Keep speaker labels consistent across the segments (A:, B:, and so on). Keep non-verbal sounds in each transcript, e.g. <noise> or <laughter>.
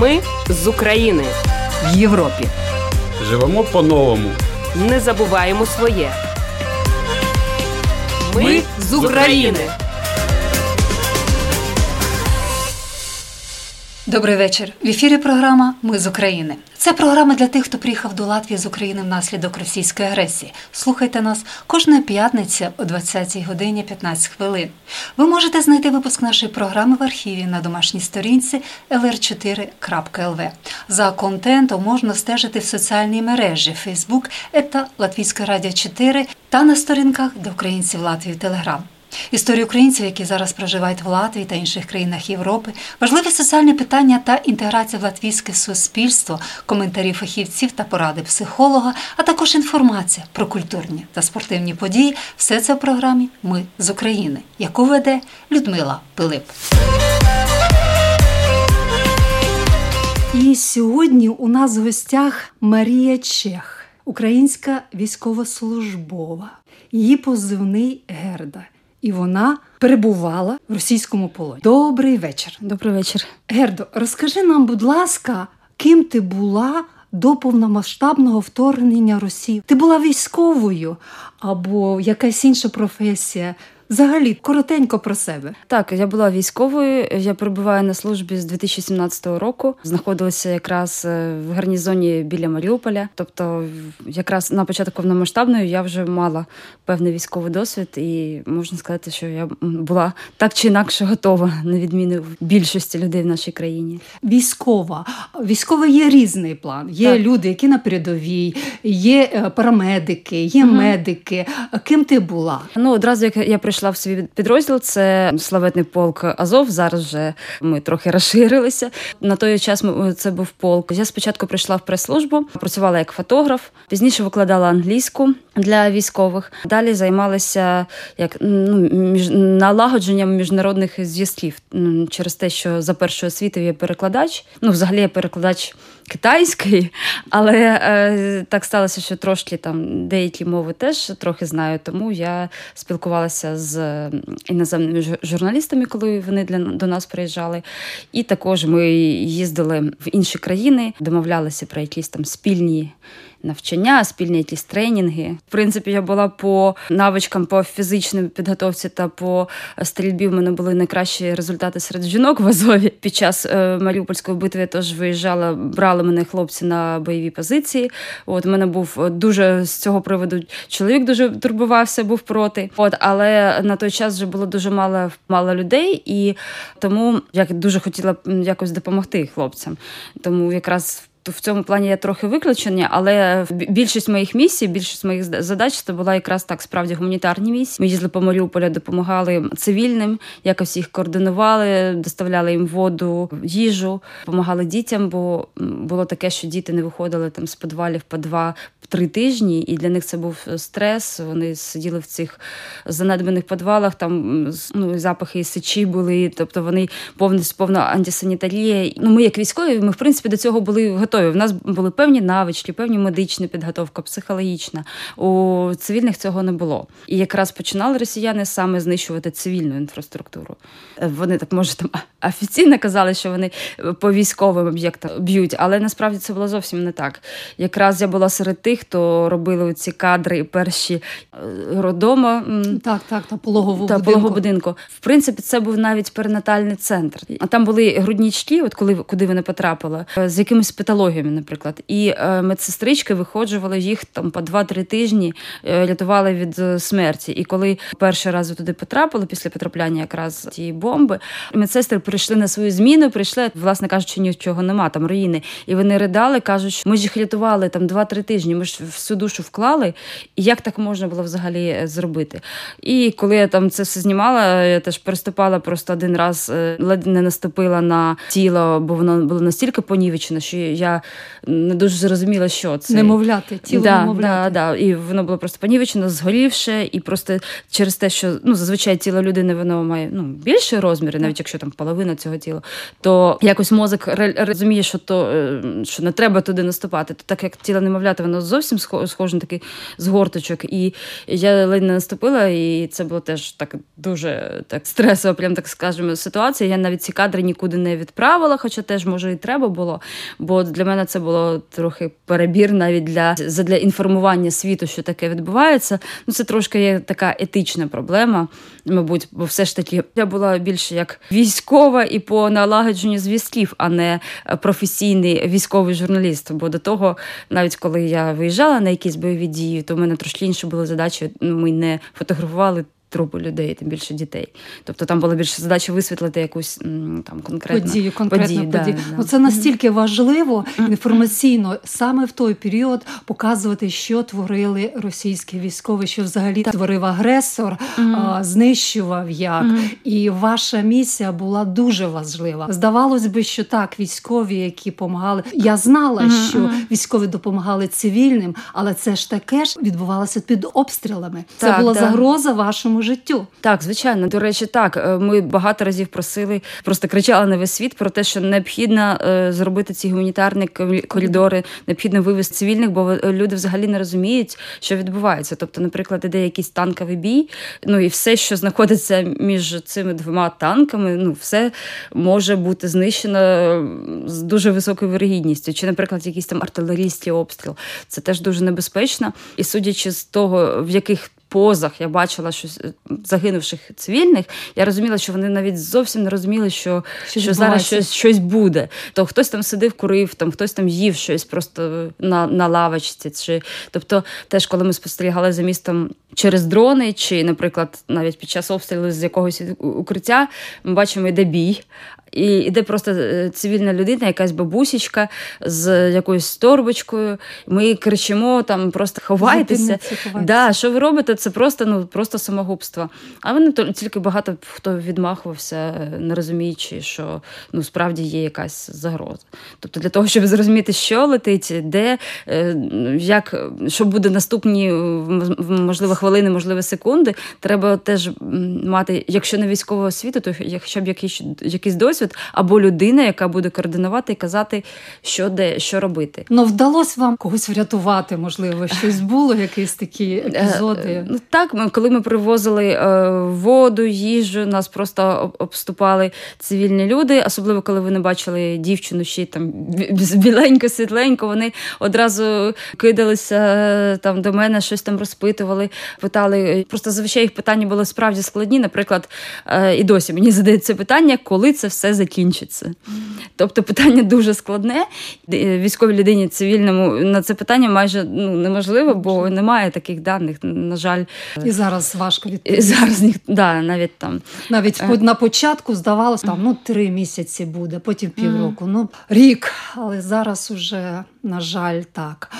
A: Ми з України
B: в Європі.
C: Живемо по-новому.
A: Не забуваємо своє. Ми з України.
B: Добрий вечір. В ефірі програма Ми з України. Це програма для тих, хто приїхав до Латвії з України внаслідок російської агресії. Слухайте нас кожної п'ятниці о 20 годині 15 хвилин. Ви можете знайти випуск нашої програми в архіві на домашній сторінці lr4.lv. За контентом можна стежити в соціальній мережі Facebook та Латвійська Радіо 4 та на сторінках до українців Латвії Телеграм. Історії українців, які зараз проживають в Латвії та інших країнах Європи, важливі соціальні питання та інтеграція в латвійське суспільство, коментарі фахівців та поради психолога, а також інформація про культурні та спортивні події. Все це в програмі Ми з України, яку веде Людмила Пилип. І сьогодні у нас в гостях Марія Чех, українська військовослужбова. Її позивний Герда і вона перебувала в російському полоні. Добрий вечір.
D: Добрий вечір.
B: Гердо, розкажи нам, будь ласка, ким ти була до повномасштабного вторгнення Росії? Ти була військовою або якась інша професія? Взагалі, коротенько про себе.
D: Так, я була військовою. Я перебуваю на службі з 2017 року. Знаходилася якраз е, в гарнізоні біля Маріуполя. Тобто, якраз на початку повномасштабної я вже мала певний військовий досвід, і можна сказати, що я була так чи інакше готова, на відміну більшості людей в нашій країні.
B: Військова військова є різний план. Є так. люди, які на передовій, є е, парамедики, є угу. медики. Ким ти була?
D: Ну одразу як я прийшла в свій підрозділ. Це славетний полк Азов. Зараз вже ми трохи розширилися. На той час це був полк. Я спочатку прийшла в прес-службу, працювала як фотограф, пізніше викладала англійську для військових. Далі займалася як ну між налагодженням міжнародних зв'язків через те, що за першою освітою я перекладач. Ну, взагалі я перекладач китайської, але е, так сталося, що трошки там деякі мови теж трохи знаю. Тому я спілкувалася з іноземними журналістами, коли вони для до нас приїжджали. І також ми їздили в інші країни, домовлялися про якісь там спільні навчання, спільні якісь тренінги. В принципі, я була по навичкам по фізичній підготовці та по стрільбі. В мене були найкращі результати серед жінок в Азові. Під час е, Маріупольської битви я теж виїжджала, брали мене хлопці на бойові позиції. От мене був дуже з цього приводу чоловік дуже турбувався, був проти. От, але на той час вже було дуже мало мало людей, і тому я дуже хотіла якось допомогти хлопцям. Тому якраз в цьому плані я трохи виключення, але більшість моїх місій, більшість моїх задач це була якраз так справді гуманітарні місії. Ми їздили по Маріуполю, допомагали цивільним, якось їх координували, доставляли їм воду, їжу, допомагали дітям, бо було таке, що діти не виходили там з підвалів по два три тижні, і для них це був стрес. Вони сиділи в цих занедбаних підвалах, там ну, запахи і сечі були, тобто вони повністю повна антисанітарія. Ну, Ми, як військові, ми в принципі до цього були готові. У нас були певні навички, певні медичні підготовка, психологічна. У цивільних цього не було. І якраз починали росіяни саме знищувати цивільну інфраструктуру. Вони так може там офіційно казали, що вони по військовим об'єктам б'ють, але насправді це було зовсім не так. Якраз я була серед тих, хто робили ці кадри перші е, родома.
B: Так, так, та пологову
D: та будинку. будинку. В принципі, це був навіть перинатальний центр. А там були груднічки, от коли куди вони потрапили, е, з якимись патологіями, наприклад. І е, медсестрички виходжували їх там по 2-3 тижні, рятували від смерті. І коли перший раз туди потрапили, після потрапляння якраз тієї бомби, медсестри прийшли на свою зміну, прийшли, власне кажучи, нічого нема, там руїни. І вони ридали, кажуть, що ми ж їх рятували там 2-3 тижні. Ми ж всю душу вклали, і як так можна було взагалі е, зробити? І коли я там це все знімала, я теж переступала просто один раз, е, ледь не наступила на тіло, бо воно було настільки понівечено, що я не дуже зрозуміла, що це
B: немовляти, тіло
D: да,
B: немовляти.
D: Да, да. І воно було просто понівечено, згорівше, і просто через те, що ну зазвичай тіло людини воно має ну більше розміри, навіть якщо там половина цього тіла, то якось мозок розуміє, що то е, що не треба туди наступати. То так як тіло немовляти, воно зовсім схожий такий з горточок. І я ледь не наступила, і це було теж так дуже так стресово, прям так скажемо, ситуація. Я навіть ці кадри нікуди не відправила, хоча теж може і треба було. Бо для мене це було трохи перебір навіть для для інформування світу, що таке відбувається. Ну це трошки є така етична проблема, мабуть, бо все ж таки я була більше як військова і по налагодженню зв'язків, а не професійний військовий журналіст. Бо до того, навіть коли я виїжджала на якісь бойові дії, то в мене трошки інші були задачі. Ну, ми не фотографували трупи людей, тим більше дітей. Тобто там була більше задача висвітлити якусь там конкретну
B: подію. конкретну подію.
D: подію.
B: Да, ну, Це настільки важливо інформаційно саме в той період показувати, що творили російські військові, що взагалі так. творив агресор, а, знищував як. І ваша місія була дуже важлива. Здавалось би, що так, військові, які допомагали. Я знала, що військові допомагали цивільним, але це ж таке ж відбувалося під обстрілами. Це так, була так. загроза вашому життю.
D: Так, звичайно, до речі, так е, ми багато разів просили, просто кричали на весь світ про те, що необхідно е, зробити ці гуманітарні коридори, необхідно вивезти цивільних, бо люди взагалі не розуміють, що відбувається. Тобто, наприклад, іде якийсь танковий бій, ну і все, що знаходиться між цими двома танками, ну все може бути знищено з дуже високою вирогідністю. Чи, наприклад, якийсь там артилерійський обстріл, це теж дуже небезпечно, і судячи з того, в яких позах я бачила щось е, загинувших цивільних, я розуміла, що вони навіть зовсім не розуміли, що що, що зараз щось щось буде. То хтось там сидив, курив, там хтось там їв щось просто на на лавочці. Чи тобто, теж коли ми спостерігали за містом через дрони, чи, наприклад, навіть під час обстрілу з якогось укриття, ми бачимо, йде бій. І йде просто е, цивільна людина, якась бабусічка з якоюсь торбочкою. Ми кричимо там, просто ховайтеся. Да, Що ви робите? Це просто ну, просто самогубство. А вони тільки багато хто відмахувався, не розуміючи, що ну, справді є якась загроза. Тобто, для того, щоб зрозуміти, що летить, де, е, як, що буде наступні, можливо, хвилини, можливо, секунди, треба теж мати, якщо не військового освіту, то хоча б якийсь якийсь досвід досвід, або людина, яка буде координувати і казати, що де що робити.
B: Ну вдалося вам когось врятувати, можливо, щось було, якісь такі е, епізоди.
D: Ну так, ми коли ми привозили е, воду, їжу, нас просто обступали цивільні люди, особливо коли вони бачили дівчину ще там біленько, світленько. Вони одразу кидалися е, там до мене, щось там розпитували, питали. Просто зазвичай їх питання були справді складні. Наприклад, і досі мені задається питання, коли це все закінчиться. Тобто питання дуже складне. Військовій людині цивільному на це питання майже ну, неможливо, бо немає таких даних. На жаль,
B: і зараз важко відповісти.
D: І зараз да, навіть там
B: навіть е. на початку здавалося, там ну три місяці буде, потім півроку, ну рік. Але зараз уже на жаль, так.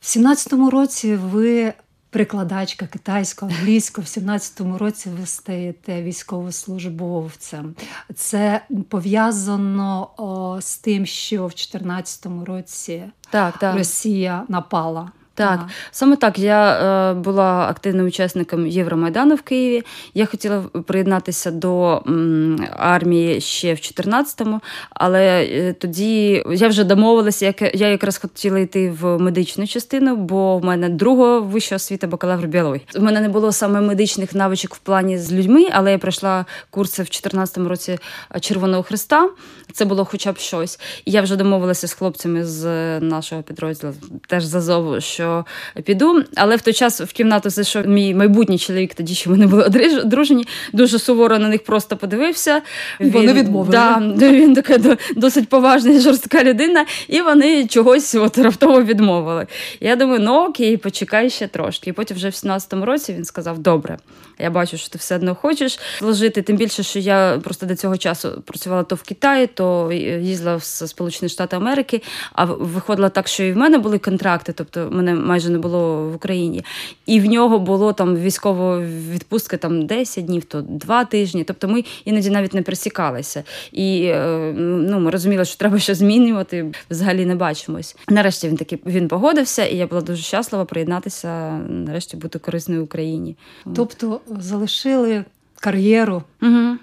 B: В 17-му році ви Прикладачка китайського, англійського в 17-му році ви стаєте військовослужбовцем. Це пов'язано о, з тим, що в 14-му році так, так. Росія напала
D: так, ага. саме так. Я е, була активним учасником Євромайдану в Києві. Я хотіла приєднатися до м, армії ще в 14-му, але е, тоді я вже домовилася, як я якраз хотіла йти в медичну частину, бо в мене друга вища освіта бакалавр біології. У мене не було саме медичних навичок в плані з людьми, але я пройшла курси в 14-му році Червоного Христа. Це було хоча б щось. І я вже домовилася з хлопцями з нашого підрозділу, теж з Азову, що що піду. Але в той час в кімнату зайшов мій майбутній чоловік, тоді ще вони були одружені, дуже суворо на них просто подивився.
B: Він, вони відмовили.
D: Да, Він така досить поважна і жорстка людина, і вони чогось от раптово відмовили. Я думаю, ну окей, почекай ще трошки. І потім вже в 17-му році він сказав: Добре, я бачу, що ти все одно хочеш служити. Тим більше, що я просто до цього часу працювала то в Китаї, то їздила в Сполучені Штати Америки. А виходило так, що і в мене були контракти, тобто мене майже не було в Україні. І в нього було там військова відпустка там 10 днів, то 2 тижні. Тобто ми іноді навіть не присікалися. І е, ну, ми розуміли, що треба щось змінювати, взагалі не бачимось. Нарешті він таки він погодився, і я була дуже щаслива приєднатися, нарешті бути корисною Україні.
B: Тобто залишили кар'єру.
D: Угу.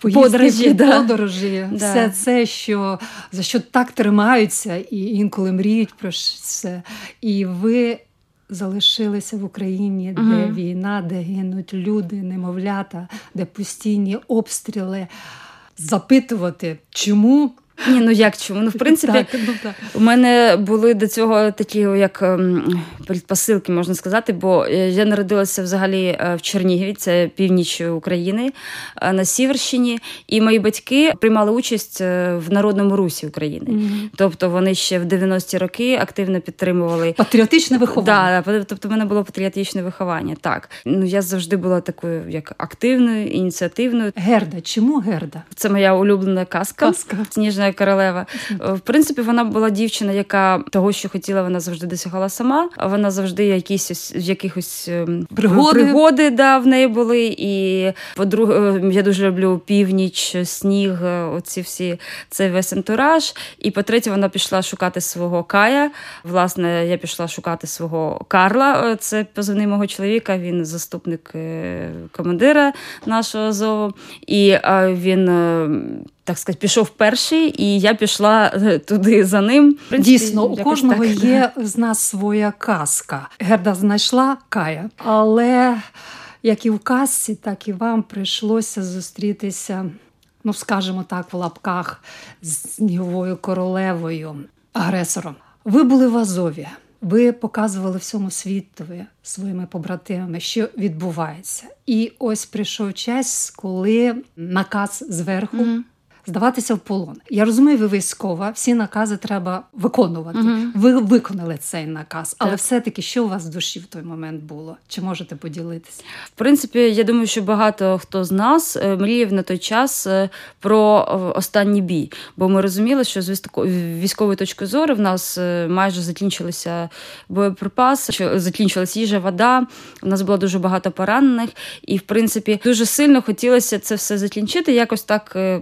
B: Поїздки,
D: Подорожі, да.
B: подорожі,
D: Да.
B: все це, що за що так тримаються, і інколи мріють про це. І ви залишилися в Україні, де
D: Мгм.
B: війна, де гинуть люди, немовлята, де постійні обстріли. Запитувати, чому
D: Ні, ну як чому? Ну, в принципі,
B: так, ну, так.
D: У мене були до цього такі як ем, предпосилки, можна сказати, бо е, я народилася взагалі е, в Чернігові, це північ України, е, на Сіверщині, і мої батьки приймали участь в народному русі України.
B: Мгм.
D: Тобто вони ще в 90-ті роки активно підтримували.
B: патріотичне виховання.
D: Да, да, тобто в мене було патріотичне виховання. Так, ну я завжди була такою як активною, ініціативною.
B: Герда, чому Герда?
D: Це моя улюблена казка.
B: Казка.
D: Сніжна королева. В принципі, вона була дівчина, яка того, що хотіла, вона завжди досягала сама. Вона завжди якісь ось- якихось ем,
B: Пригоди.
D: пригоди да, в неї були. І по-друге, е, я дуже люблю північ, сніг, е, оці всі цей весь антураж. І по-третє, вона пішла шукати свого Кая. Власне, я пішла шукати свого Карла. Е, Це позивний мого чоловіка. Він заступник е, командира нашого ЗОВу. І е, він. Так сказати, пішов перший, і я пішла е, туди за ним. Принципі,
B: Дійсно, у кожного
D: так,
B: є з нас своя казка. Герда знайшла Кая, але як і в казці, так і вам прийшлося зустрітися, ну скажімо так, в лапках з сніговою королевою, агресором. Ви були в Азові. Ви показували всьому світові своїми побратимами, що відбувається. І ось прийшов час, коли наказ зверху
D: Мгм.
B: Здаватися в полон. Я розумію, ви військова, всі накази треба виконувати.
D: Мгм.
B: Ви виконали цей наказ, але
D: Так.
B: все-таки що у вас в душі в той момент було? Чи можете поділитися?
D: В принципі, я думаю, що багато хто з нас е, мріяв на той час е, про е, останній бій, бо ми розуміли, що з військової точки зору в нас майже закінчилися боєприпаси, що закінчилась їжа, вода. У нас було дуже багато поранених, і в принципі дуже сильно хотілося це все закінчити якось так е,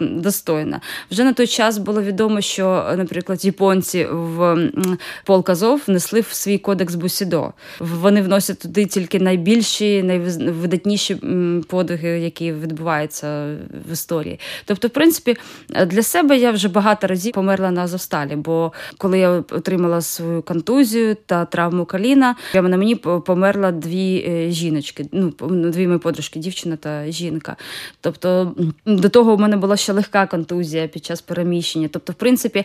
D: достойно. Вже на той час було відомо, що, наприклад, японці в полк Азов внесли в свій кодекс Бусідо. Вони вносять туди тільки найбільші, найвидатніші подвиги, які відбуваються в історії. Тобто, в принципі, для себе я вже багато разів померла на Азовсталі, бо коли я отримала свою контузію та травму коліна, прямо на мені по- померла дві е, жіночки, ну дві мої подружки, дівчина та жінка. Тобто до того у мене була ще легка контузія під час переміщення. Тобто, в принципі,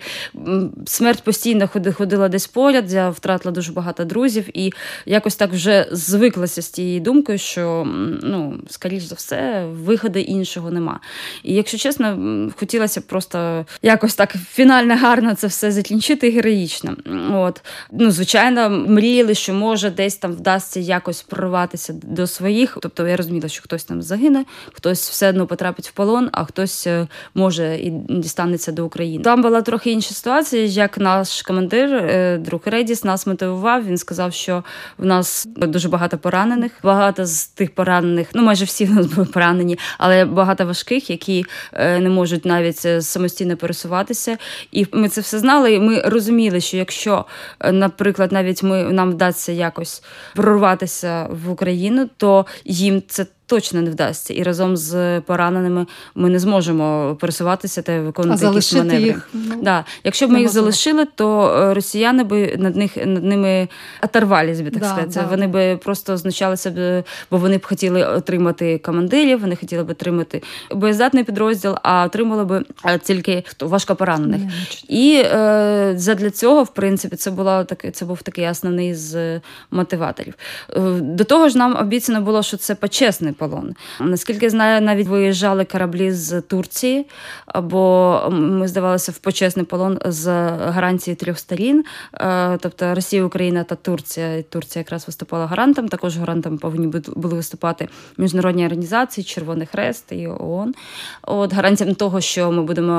D: смерть постійно ходила десь поряд. Я втратила дуже багато друзів і якось так вже звиклася з тією думкою, що ну, скоріш за все, виходу іншого нема. І якщо чесно, хотілося просто якось так фінально гарно це все закінчити героїчно. От. Ну, звичайно, мріяли, що може десь там вдасться якось прорватися до своїх. Тобто я розуміла, що хтось там загине, хтось все одно потрапить в полон, а хтось е, може і дістанеться до України. Там була трохи інша ситуація, як наш командир, е, друг Редіс, нас мотивував. Він сказав, що в нас дуже багато поранених. Багато з тих поранених, ну майже всі в нас були поранені, але багато важких, які е, не можуть навіть е, самостійно пересуватися. І ми це все знали. І ми розуміли, що якщо, наприклад, навіть ми нам вдасться якось прорватися в Україну, то їм це. Точно не вдасться, і разом з пораненими ми не зможемо пересуватися та
B: А
D: виконувати якісь маневри.
B: їх ну,
D: Да. Якщо б ми їх залишили, то е, росіяни би над них над ними оторвались би, так
B: Да,
D: сказати.
B: да.
D: Вони би просто знущалися б, бо вони б хотіли отримати командирів, вони хотіли б отримати боєздатний підрозділ, а отримали б е, тільки важко поранених. І е, задля цього, в принципі, це була таки, це був такий основний з мотиваторів. Е, До того ж, нам обіцяно було, що це почесний полон. Наскільки знаю, навіть виїжджали кораблі з Турції, або ми здавалися в почесний полон з гарантії трьох сторін. Е, Тобто Росія, Україна та Турція. Турція якраз виступала гарантом. Також гарантом повинні бу- були виступати міжнародні організації, Червоний Хрест і ООН. От гарантіям того, що ми будемо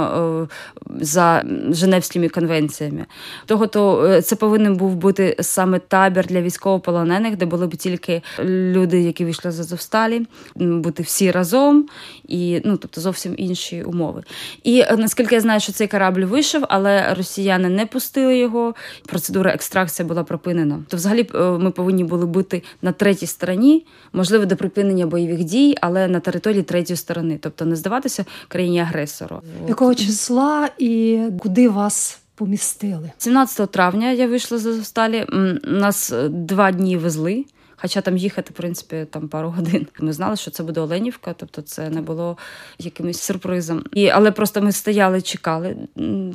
D: е, за Женевськими конвенціями. Того то е, це повинен був бути саме табір для військовополонених, де були б тільки люди, які вийшли з Азовсталі, бути всі разом, і ну тобто зовсім інші умови. І е, наскільки я знаю, що цей корабль вийшов, але росіяни не пустили його. Процедура екстракції була припинена. То, взагалі, е, ми повинні були бути на третій стороні, можливо, до припинення бойових дій, але на території третьої сторони, тобто не здаватися країні агресору.
B: Якого числа і куди вас помістили?
D: 17 травня я вийшла з Азовсталі. Нас е, два дні везли. Хоча там їхати, в принципі, там пару годин. Ми знали, що це буде Оленівка, тобто це не було якимось сюрпризом. І, але просто ми стояли, чекали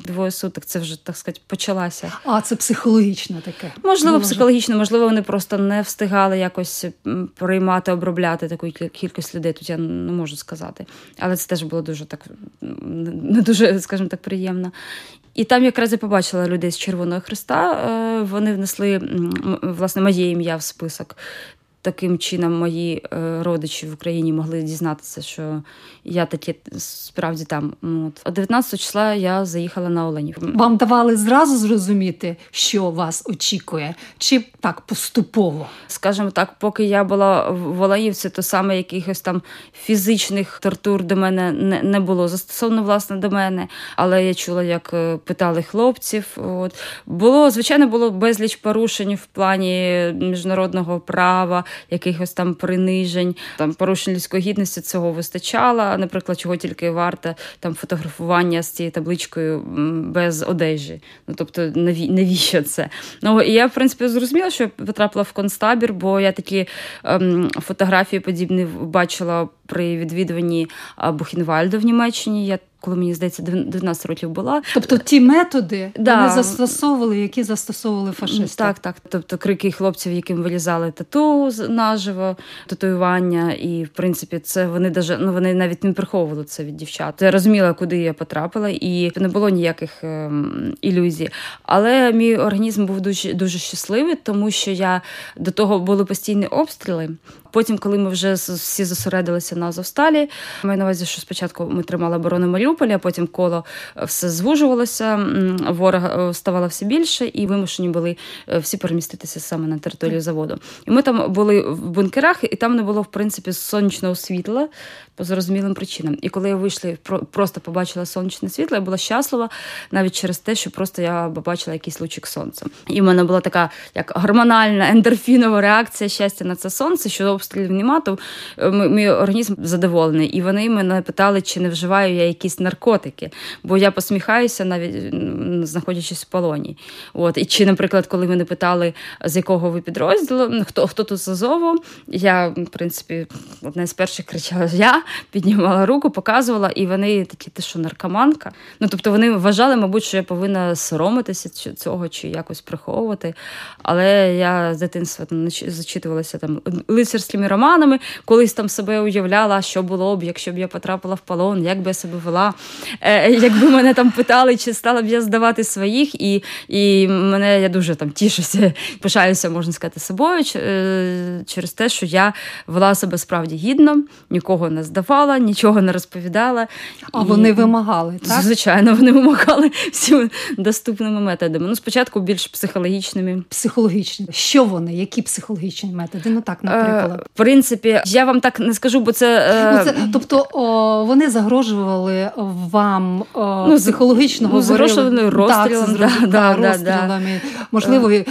D: двоє суток. Це вже так сказати почалася.
B: А це психологічно таке.
D: Можливо,
B: Було
D: психологічно, можливо, вони просто не встигали якось приймати, обробляти таку кількість людей. Тут я не можу сказати. Але це теж було дуже так не дуже, скажімо так, приємно. І там якраз я побачила людей з Червоного Христа. Е, Вони внесли власне моє ім'я в список. Таким чином, мої е, родичі в Україні могли дізнатися, що я таки справді там. От. А 19 числа я заїхала на Оленів.
B: Вам давали зразу зрозуміти, що вас очікує, чи так поступово?
D: Скажімо так, поки я була в Оленівці, то саме якихось там фізичних тортур до мене не, не було застосовано власне до мене. Але я чула, як е, питали хлопців. От було звичайно було безліч порушень в плані міжнародного права, якихось там принижень, там порушень людської гідності цього вистачало. Наприклад, чого тільки варте там фотографування з цією табличкою без одежі. Ну тобто, наві, навіщо це? Ну і я в принципі зрозуміла, що потрапила в концтабір, бо я такі ем, фотографії подібні бачила при відвідуванні Бухенвальду в Німеччині. Я коли мені здається, 19 років була.
B: Тобто ті методи
D: Да.
B: вони застосовували, які застосовували фашисти.
D: Так, так. Тобто крики хлопців, яким вилізали тату наживо, татуювання, і в принципі, це вони даже ну вони навіть не приховували це від дівчат. Я розуміла, куди я потрапила, і не було ніяких ем, ілюзій. Але мій організм був дуже дуже щасливий, тому що я до того були постійні обстріли. Потім, коли ми вже всі зосередилися на Азовсталі, маю на увазі, що спочатку ми тримали оборону Маріуполя, а потім коло е, все звужувалося, ворога е, ставало все більше, і вимушені були е, всі переміститися саме на територію заводу. І ми там були в бункерах, і там не було в принципі сонячного світла по зрозумілим причинам. І коли я вийшла просто побачила сонячне світло, я була щаслива навіть через те, що просто я побачила якийсь лучик сонця. І в мене була така як гормональна ендорфінова реакція щастя на це сонце, що обстрілів нема, то е, мій організм задоволений. І вони мене питали, чи не вживаю я якісь наркотики, бо я посміхаюся, навіть знаходячись в полоні. От і чи, наприклад, коли мене питали, з якого ви підрозділу, хто хто тут з Азову, я в принципі одна з перших кричала Я піднімала руку, показувала, і вони такі, ти що, наркоманка? Ну тобто вони вважали, мабуть, що я повинна соромитися цього чи якось приховувати. Але я з дитинства там зачитувалася там лицарськими романами, колись там себе уявляла, що було б, якщо б я потрапила в полон, як би я себе вела. Е, якби мене там питали, чи стала б я здавати своїх, і, і мене я дуже там тішуся, пишаюся, можна сказати, собою е, через те, що я вела себе справді гідно, нікого не здавала, нічого не розповідала.
B: А
D: І-
B: вони вимагали, так?
D: Звичайно, вони вимагали всіми доступними методами. Ну, спочатку більш психологічними.
B: Психологічні. Що вони? Які психологічні методи? Ну так,
D: Е,
B: наприклад.
D: В принципі, я вам так не скажу, бо це. е,
B: Ну, це, тобто о, вони загрожували вам о,
D: Ну, з-
B: психологічно
D: ну, загрожували розстрілом,
B: Так,
D: да, да, да,
B: розстрілами. Можливо, е,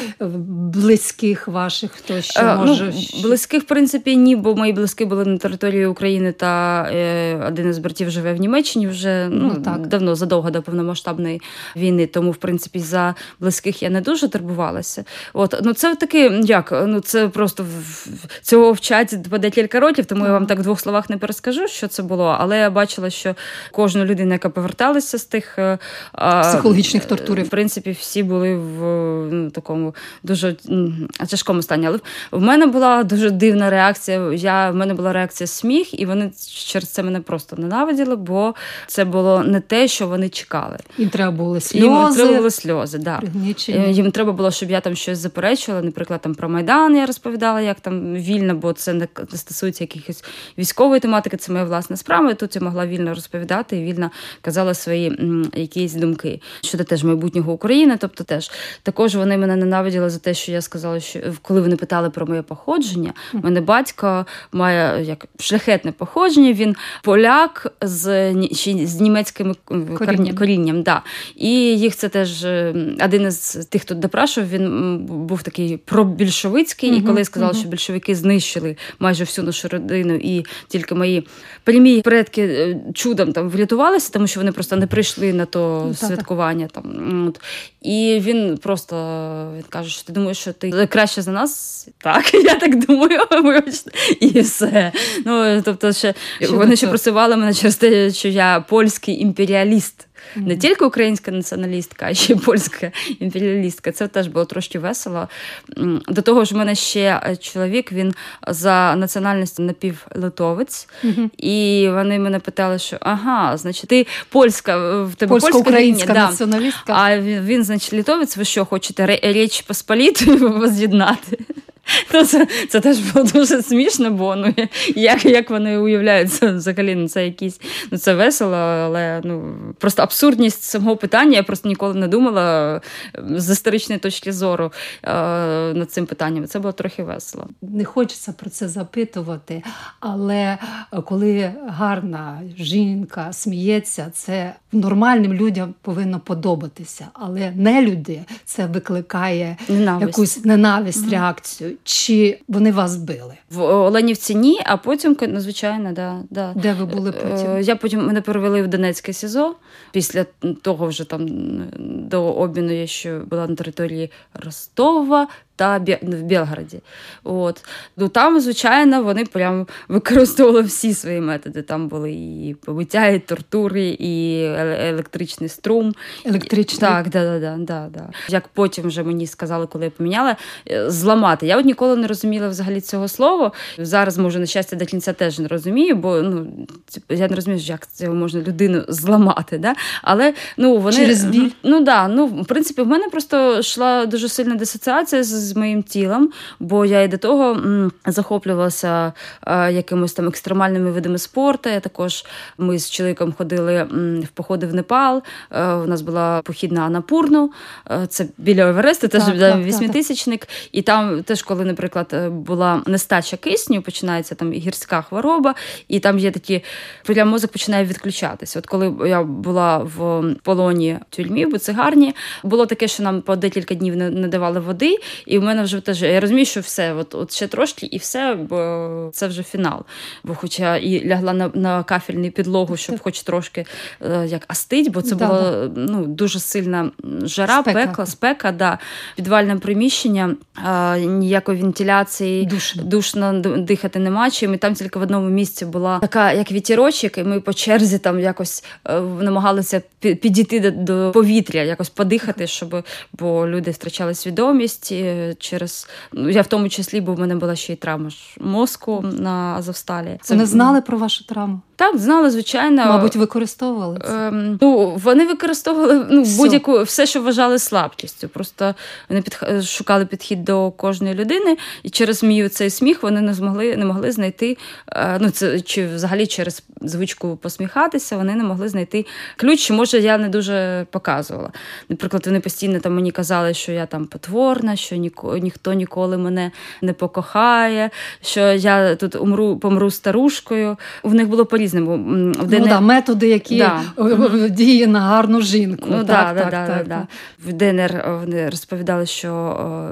B: близьких ваших, хто ще
D: Е,
B: може.
D: ну, близьких, в принципі, ні, бо мої близькі були на території України, та е, один із братів живе в Німеччині вже ну,
B: Ну, так.
D: давно, задовго до повномасштабної війни. Тому, в принципі, за близьких я не дуже турбувалася. От ну це таки, як ну це просто в- цього вчать по декілька років, тому я вам так в двох словах не перескажу, що це було. Але я бачила, що кожна людина, яка поверталася з тих е,
B: Психологічних тортурів.
D: в принципі, всі були в ну, такому дуже тяжкому стані. Але в мене була дуже дивна реакція. Я, в мене була реакція сміх, і вони через це мене просто ненавиділи, бо це було не те, що вони чекали.
B: Їм треба були
D: Їм треба
B: сльози,
D: були сльози. Да. Е, Їм треба було, щоб я там щось заперечувала. Наприклад, там про Майдан я розповідала, як там вільно, бо це не стосується якихось військової тематики, це моя власна справа. і Тут я могла вільно розповідати і вільно казала свої якісь думки щодо теж майбутнього України. Тобто, теж також вони мене ненавиділи за те, що я сказала, що коли вони питали про моє походження, у мене батько має як шляхетне походження. Він поляк з з німецьким
B: Корінням.
D: корінням. да. І їх це теж один із тих, хто допрашував, він був такий пробільшовицький. І
B: Мгм,
D: коли сказали,
B: мгм.
D: що більшовики знищили майже всю нашу родину, і тільки мої прямі предки е, чудом там врятувалися, тому що вони просто не прийшли на то
B: Ну,
D: святкування. Там от. І він просто він каже, що ти думаєш, що ти краще за нас? Так, <laughs> я так думаю, <laughs> вибачте. і все. Ну тобто, ще
B: Що
D: вони ще просували мене через те, що я польський імперіаліст. Не тільки українська націоналістка, а ще й польська імперіалістка. Це теж було трошки весело. До того ж, у мене ще е, чоловік, він за національністю напівлитовець, і вони мене питали, що ага, значить, ти польська, в тебе польська
B: Польсько-українська
D: да.
B: націоналістка.
D: А він, він, значить, літовець, ви що, хочете Річ Посполітою <laughs> воз'єднати? Ну, це, це теж було дуже смішно, бо ну, як, як вони уявляють це взагалі, ну, це якісь, ну це весело, але ну, просто абсурдність самого питання, я просто ніколи не думала е, з історичної точки зору е, над цим питанням. Це було трохи весело.
B: Не хочеться про це запитувати, але е, коли гарна жінка сміється, це нормальним людям повинно подобатися. Але не люди це викликає
D: Ненависть.
B: якусь ненависть, реакцію. Чи вони вас били?
D: В Оленівці ні, а потім, надзвичайно, да, да.
B: Де ви були потім?
D: Е, Я потім мене перевели в Донецьке СІЗО. Після того вже там до обміну я ще була на території Ростова та в Білгороді. От. Ну, там, звичайно, вони прям використовували всі свої методи. Там були і побиття, і тортури, і електричний струм.
B: Електричний?
D: Так, да, да, да, да, да. Як потім вже мені сказали, коли я поміняла, е, зламати. Я от ніколи не розуміла взагалі цього слова. Зараз, може, на щастя, до кінця теж не розумію, бо ну, я не розумію, як цього можна людину зламати. Да? Але ну, вони.
B: Через біль?
D: Ну да, ну, в принципі, в мене просто йшла дуже сильна дисоціація з, з моїм тілом, бо я і до того м, захоплювалася е, якимось там екстремальними видами спорту. Я також ми з чоловіком ходили м, в походи в Непал. Е, у нас була похід на Анапурну, е, це біля Евересту, теж вісьмитисячник. І там теж, коли, наприклад, е, була нестача кисню, починається там гірська хвороба, і там є такі прям мозок починає відключатися. От коли я була в полоні в тюрмі, в буцегарні, було таке, що нам по декілька днів не, не давали води, і в мене вже теж я розумію, що все, от, от ще трошки, і все, бо це вже фінал. Бо хоча і лягла на, на кафельну підлогу, щоб хоч трошки е, як астить, бо це
B: Да,
D: було ну, дуже сильна жара,
B: Спека.
D: пекла, спека, да. підвальне приміщення, е, ніякої вентиляції,
B: Душно.
D: душно дихати нема чим. І там тільки в одному місці була така, як вітірочок, і ми по черзі там якось е, намагалися підійти до, до повітря, якось подихати, щоб бо люди втрачали свідомість через ну я в тому числі, бо в мене була ще й травма ж мозку на Азовсталі.
B: Це Вони знали про вашу травму?
D: Так, знали, звичайно.
B: Мабуть, використовували це.
D: Ем, ну, вони використовували ну,
B: Все.
D: будь-яку все, що вважали слабкістю. Просто вони підх... шукали підхід до кожної людини, і через мій цей сміх вони не змогли не могли знайти. е, Ну, це чи взагалі через звичку посміхатися, вони не могли знайти ключ. Може я не дуже показувала. Наприклад, вони постійно там мені казали, що я там потворна, що ніко... ніхто ніколи мене не покохає, що я тут умру, помру старушкою. В них було по-різному. В
B: Ну, да, методи, які
D: Да.
B: е, діє на гарну жінку.
D: Ну,
B: так,
D: да,
B: так, так.
D: В ДНР вони розповідали, що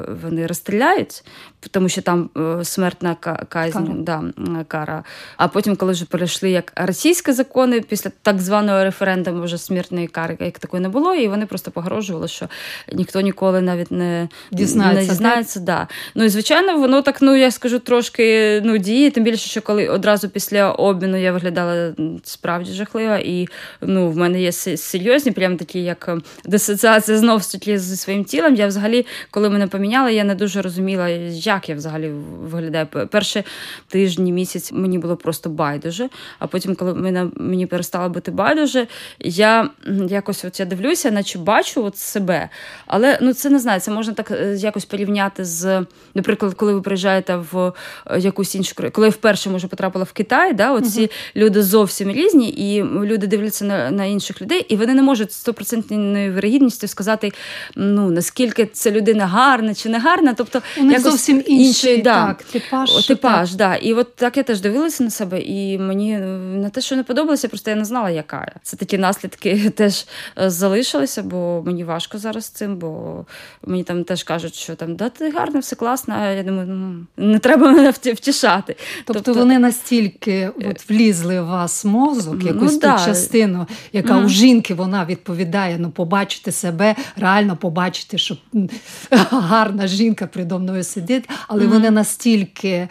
D: е, вони розстріляють, тому що там е, смертна казнь,
B: Кара.
D: Да, кара. А потім, коли вже перейшли як російські закони, після так званого референдуму вже смертної кари як такої не було, і вони просто погрожували, що ніхто ніколи навіть не
B: Дізнається,
D: Не дізнається да. Ну і звичайно, воно так, ну я скажу, трошки ну, діє, тим більше, що коли одразу після обміну я виглядала справді жахливо, і ну, в мене є серйозні, прям такі, як е, дисоціація знов зі своїм тілом. Я взагалі, коли мене поміняли, я не дуже розуміла, як я взагалі виглядаю. Перші тижні місяць мені було просто байдуже. А потім, коли мене мені перестало бути байдуже, я якось от я дивлюся, наче бачу от себе. Але ну це не знаю, це можна так е, якось порівняти з, наприклад, коли ви приїжджаєте в е, якусь іншу країну, коли я вперше може потрапила в Китай, да, оці uh люди зовсім різні, і люди дивляться на на інших людей, і вони не можуть стопроцентною вирогідністю сказати, ну наскільки ця людина гарна чи не гарна. Тобто
B: У них зовсім інший, інший
D: да,
B: так, типаж.
D: О, типаж, так. да. І от так я теж дивилася на себе, і мені на те, що не подобалося, просто я не знала, яка я. Це такі наслідки <laughs> теж е, залишилися, бо мені важко зараз з цим, бо мені там теж кажуть, що там да ти гарна, все класно. А я думаю, ну не треба мене втішати.
B: Тобто, тобто вони настільки от влізли в вас мозок, ну якусь ну, ту да. частину, яка mm. у жінки вона відповідає, ну побачити себе, реально побачити, що <laughs> гарна жінка передо мною сидить, але mm. вони настільки.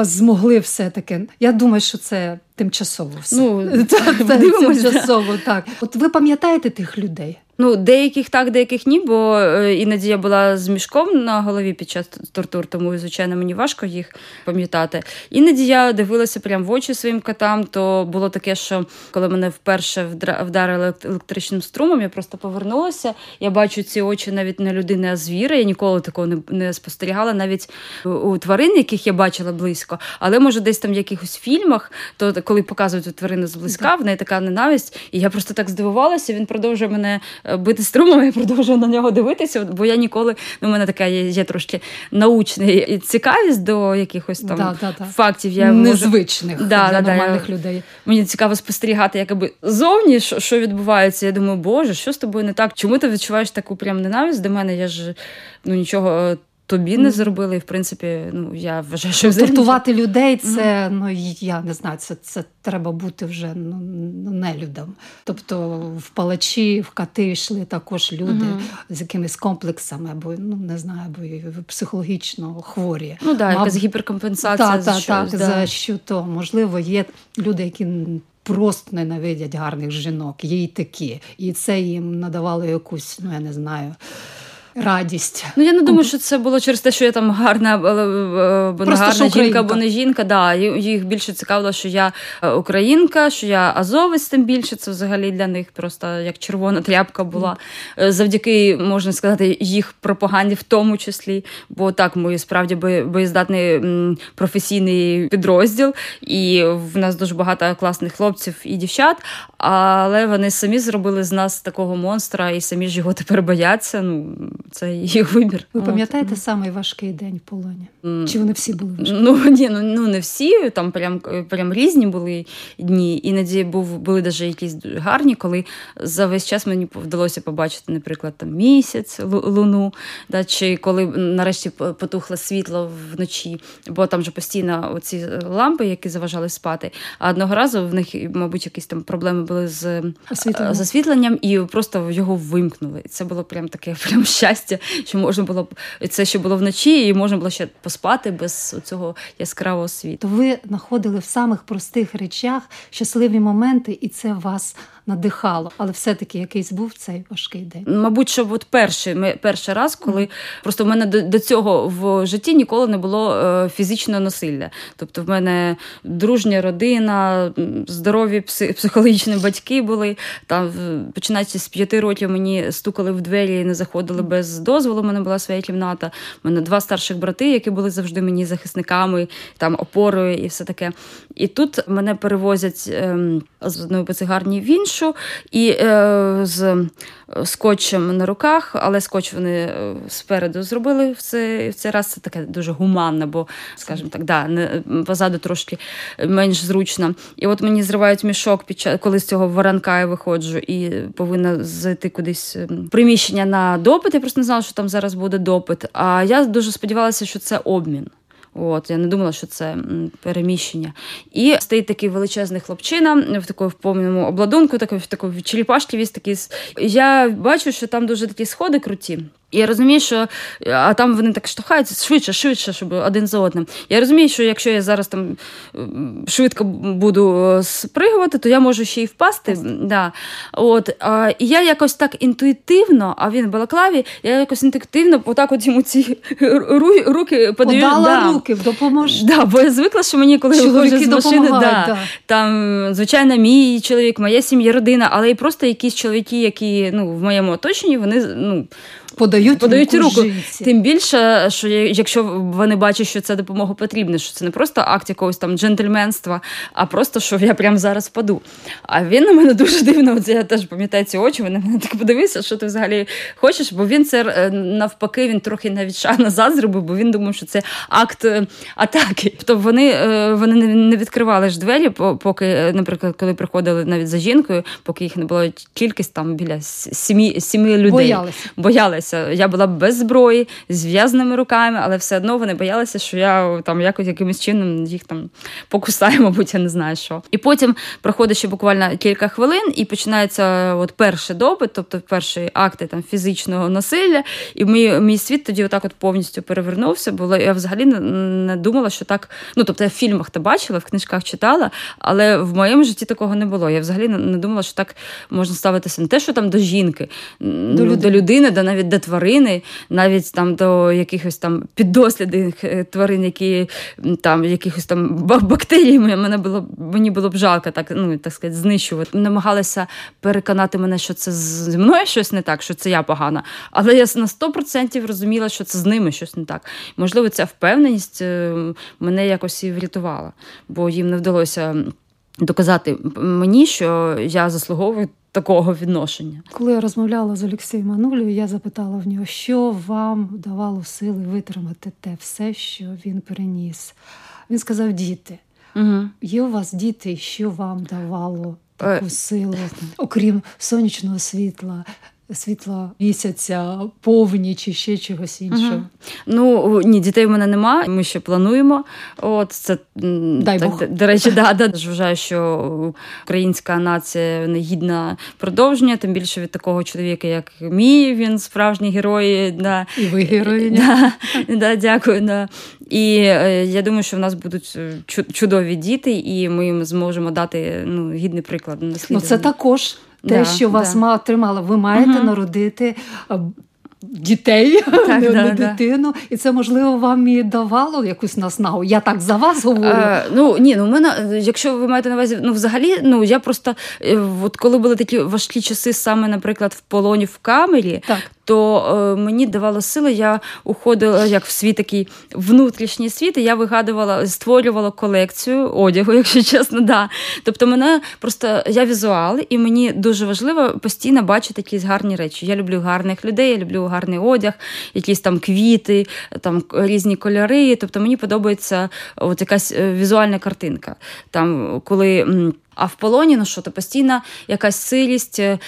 B: Змогли все таки. Я думаю, що це тимчасово все.
D: Ну, <laughs>
B: так, Тимчасово, так. От ви пам'ятаєте тих людей?
D: Ну, деяких так, деяких ні, бо е, іноді я була з мішком на голові під час тортур, тому, звичайно, мені важко їх пам'ятати. Іноді я дивилася прямо в очі своїм котам, то було таке, що коли мене вперше вдарили електричним струмом, я просто повернулася. Я бачу ці очі навіть не людини, а звіра. Я ніколи такого не, не спостерігала, навіть у тварин, яких я бачила близько. Але може десь там в якихось фільмах, то коли показують тварину зблизька, в неї така ненависть, і я просто так здивувалася. Він продовжує мене бити струмом, я продовжую на нього дивитися, бо я ніколи ну, у мене така є, є трошки научна цікавість до якихось там да, да, да. фактів.
B: Я Незвичних можу... для нормальних людей.
D: Мені цікаво спостерігати, якби зовні, що, що відбувається. Я думаю, боже, що з тобою не так? Чому ти відчуваєш таку прям ненависть до мене? Я ж ну нічого е, тобі не зробили. І в принципі, ну я вважаю, що
B: Тортувати людей це ну я не знаю, це це треба бути вже ну, ну нелюдом. Тобто в палачі, в кати йшли також люди з якимись комплексами, або ну не знаю, або психологічно хворі.
D: Ну да, якась гіперкомпенсація.
B: Так, так, так, да. за що то можливо є люди, які. Просто ненавидять гарних жінок, є й такі, і це їм надавало якусь, ну я не знаю радість.
D: Ну я не думаю, що це було через те, що я там гарна або не гарна жінка, або не жінка. Да, Їх більше цікавило, що я е, українка, що я азовець, тим більше це взагалі для них просто як червона тряпка була. Mm. Завдяки, можна сказати, їх пропаганді в тому числі. Бо так, ми справді боєздатний професійний підрозділ, і в нас дуже багато класних хлопців і дівчат. Але вони самі зробили з нас такого монстра і самі ж його тепер бояться. Ну це їх вибір.
B: Ви пам'ятаєте От. самий важкий день в полоні? Mm. Чи вони всі були важкі?
D: Ну ні, ну ну не всі. Там прям прям різні були дні. Іноді був були навіть якісь гарні, коли за весь час мені вдалося побачити, наприклад, там місяць, луну, да, чи коли нарешті потухло світло вночі, бо там же постійно оці лампи, які заважали спати. А одного разу в них, мабуть, якісь там проблеми були з освітленням, з освітленням і просто його вимкнули. Це було прям таке прям щастя щастя, що можна було це, що було вночі, і можна було ще поспати без цього яскравого світу.
B: Ви знаходили в самих простих речах щасливі моменти, і це вас надихало. Але все-таки якийсь був цей важкий день.
D: Мабуть, що от перший перший раз, коли mm. просто в мене до, до цього в житті ніколи не було е, фізичного насилля. Тобто, в мене дружня родина, здорові <laughs> психологічні батьки були. Там починаючи з п'яти років мені стукали в двері і не заходили без дозволу. У мене була своя кімната. У мене два старших брати, які були завжди мені захисниками, там опорою і все таке. І тут мене перевозять е, з одної пацигарні в іншу іншу, і е, з е, скотчем на руках, але скотч вони е, спереду зробили в цей в цей раз. Це таке дуже гуманно, бо, скажімо так, да, не, позаду трошки менш зручно. І от мені зривають мішок під час, коли з цього воранка я виходжу, і повинна зайти кудись ем, приміщення на допит. Я просто не знала, що там зараз буде допит. А я дуже сподівалася, що це обмін. От, Я не думала, що це переміщення. І стоїть такий величезний хлопчина в такому повному обладунку, такий, в такому черепашки такий. Я бачу, що там дуже такі сходи круті. Я розумію, що а там вони так штовхаються швидше, швидше, щоб один за одним. Я розумію, що якщо я зараз там швидко буду е, спригувати, то я можу ще й впасти. Да. От, а, І я якось так інтуїтивно, а він в балаклаві, я якось інтуїтивно отак от йому ці руки подаю.
B: Подала да. руки, допомож.
D: Да, бо я звикла, що мені, коли виходжу з машини, да, да. там, звичайно, мій чоловік, моя сім'я, родина, але і просто якісь чоловіки, які ну, в моєму оточенні, вони ну,
B: подають,
D: подають
B: руку.
D: руку. Тим більше, що якщо вони бачать, що це допомога потрібна, що це не просто акт якогось там джентльменства, а просто що я прямо зараз впаду. А він на мене дуже дивно. От я теж пам'ятаю ці очі. Вони мене так подивився, що ти взагалі хочеш, бо він це е, навпаки, він трохи навіть шаг назад зробив, бо він думав, що це акт е, атаки. Тобто вони е, вони не відкривали ж двері, поки, наприклад, коли приходили навіть за жінкою, поки їх не було кількість там біля сімі сімі людей.
B: Боялися.
D: Боялися боялися. Я була без зброї, з зв'язаними руками, але все одно вони боялися, що я там якось якимось чином їх там покусаю, <laughs> мабуть, я не знаю що. І потім проходить ще буквально кілька хвилин, і починається от перший допит, тобто перші акти там фізичного насилля. І мій мій світ тоді отак от повністю перевернувся. Бо я взагалі не, не думала, що так. Ну тобто я в фільмах то бачила, в книжках читала, але в моєму житті такого не було. Я взагалі не думала, що так можна ставитися не те, що там до жінки, до, ну, до людини, до навіть до тварини, навіть там до якихось там піддослідних е, тварин, які там якихось там бактерій мене було мені було б жалко так, ну так сказати, знищувати. Намагалися переконати мене, що це зі мною щось не так, що це я погана. Але я на 100% розуміла, що це з ними щось не так. Можливо, ця впевненість е, мене якось і врятувала, бо їм не вдалося. Доказати мені, що я заслуговую такого відношення.
B: Коли я розмовляла з Олексієм Манулею, я запитала в нього, що вам давало сили витримати те все, що він переніс. Він сказав: діти. Угу. Є у вас діти, що вам давало таку е. силу, окрім сонячного світла, світла місяця, повні чи ще чогось іншого? Угу.
D: Ну ні, дітей в мене немає. Ми ще плануємо. От це
B: Дай так,
D: Бог. До речі, да, да. Вважаю, що українська нація не гідна продовження, тим більше від такого чоловіка, як мій, він справжній герой. Да.
B: І ви герої.
D: Да, да, Дякую. Да. І е, я думаю, що в нас будуть е, чудові діти, і ми їм зможемо дати ну, гідний приклад.
B: Ну, Це також те, да, що вас да. ма тримало, ви маєте угу. народити. Дітей, так, <laughs> не, да, не дитину, і це можливо вам і давало якусь наснагу. Я так за вас говорю.
D: А, ну ні, ну мене, якщо ви маєте на увазі, ну взагалі, ну я просто е, от коли були такі важкі часи, саме, наприклад, в полоні в камері, так то е, мені давало сили, я уходила як в свій такий внутрішній світ, і я вигадувала, створювала колекцію одягу, <laughs> якщо чесно, да. Тобто мене просто я візуал, і мені дуже важливо постійно бачити якісь гарні речі. Я люблю гарних людей, я люблю гарний одяг, якісь там квіти, там різні кольори. Тобто мені подобається от якась е, візуальна картинка. Там коли. А в полоні, ну що то постійна якась сирість, е,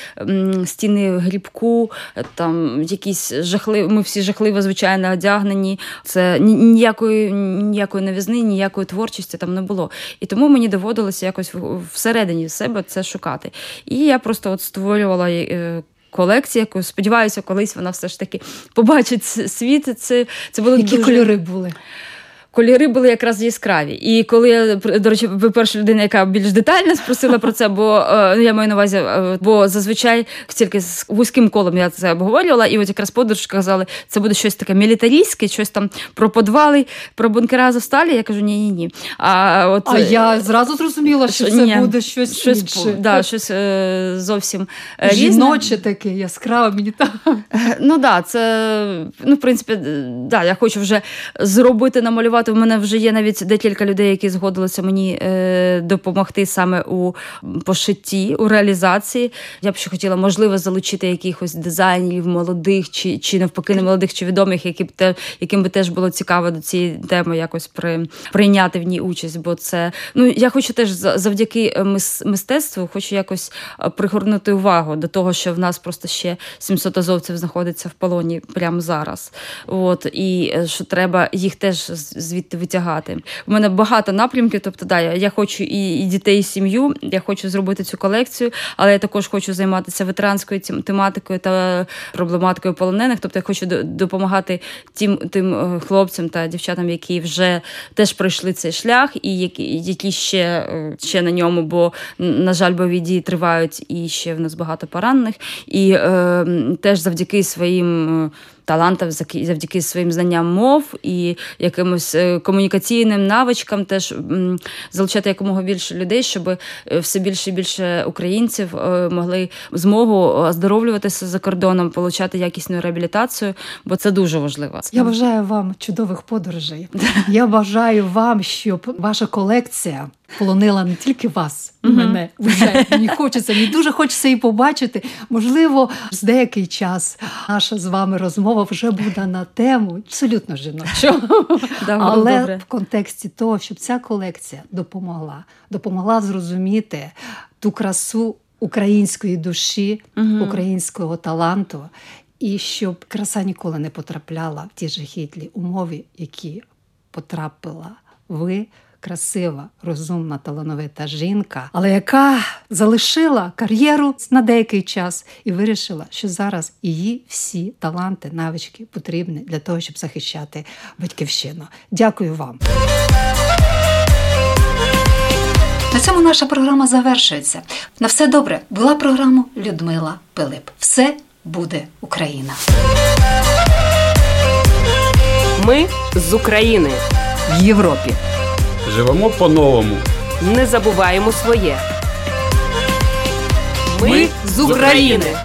D: стіни грібку, е, там якісь жахливі, ми всі жахливо, звичайно, одягнені. Це ніякої ніякої новізни, ніякої творчості там не було. І тому мені доводилося якось всередині себе це шукати. І я просто от створювала. Е, колекцію, яку сподіваюся, колись вона все ж таки побачить світ. Це це було
B: які
D: дуже...
B: кольори були
D: кольори були якраз яскраві. І коли я до речі, ви перша людина, яка більш детально спросила про це, бо е, я маю на увазі, е, бо зазвичай тільки з вузьким колом я це обговорювала, і от якраз подружки казали, це буде щось таке мілітарійське, щось там про подвали, про бункера Азовсталі. Я кажу, ні, ні, ні.
B: А от а я зразу зрозуміла, що, це ні, буде щось щось, інше.
D: Да, щось е, зовсім різне.
B: жіноче таке яскраве. Мені так.
D: Ну да, це ну, в принципі, да, я хочу вже зробити, намалювати багато. В мене вже є навіть декілька людей, які згодилися мені е, допомогти саме у пошитті, у реалізації. Я б ще хотіла, можливо, залучити якихось дизайнерів молодих, чи чи навпаки не молодих чи відомих, які б те, яким би теж було цікаво до цієї теми якось при, прийняти в ній участь. Бо це ну я хочу теж завдяки е, мистецтву, хочу якось е, пригорнути увагу до того, що в нас просто ще 700 азовців знаходиться в полоні прямо зараз. От і е, що треба їх теж звідти витягати. У мене багато напрямків. Тобто, да, я, хочу і, і дітей, і сім'ю. Я хочу зробити цю колекцію, але я також хочу займатися ветеранською тематикою та проблематикою полонених. Тобто я хочу допомагати тим тим е, хлопцям та дівчатам, які вже теж пройшли цей шлях, і які, ще, е, ще на ньому, бо на жаль, бойові дії тривають, і ще в нас багато поранених. І е, теж завдяки своїм. Талантам завдяки своїм знанням мов і якимось е, комунікаційним навичкам, теж залучати якомога більше людей, щоб е, все більше і більше українців е, могли змогу оздоровлюватися за кордоном, отримати якісну реабілітацію, бо це дуже важливо.
B: Я бажаю вам чудових подорожей. <laughs> Я бажаю вам, щоб ваша колекція полонила не тільки вас, і мене вже мені хочеться, мені дуже хочеться її побачити. Можливо, з деякий час наша з вами розмова вже буде на тему абсолютно
D: було <laughs>
B: Але
D: добре.
B: в контексті того, щоб ця колекція допомогла, допомогла зрозуміти ту красу української душі, українського таланту, і щоб краса ніколи не потрапляла в ті жахітлі умови, які потрапила ви. Красива, розумна, талановита жінка, але яка залишила кар'єру на деякий час і вирішила, що зараз її всі таланти, навички потрібні для того, щоб захищати батьківщину. Дякую вам.
E: На цьому наша програма завершується. На все добре. Була програма Людмила Пилип. Все буде Україна.
A: Ми з України. В Європі.
C: Живемо по-новому.
A: Не забуваємо своє. Ми з України.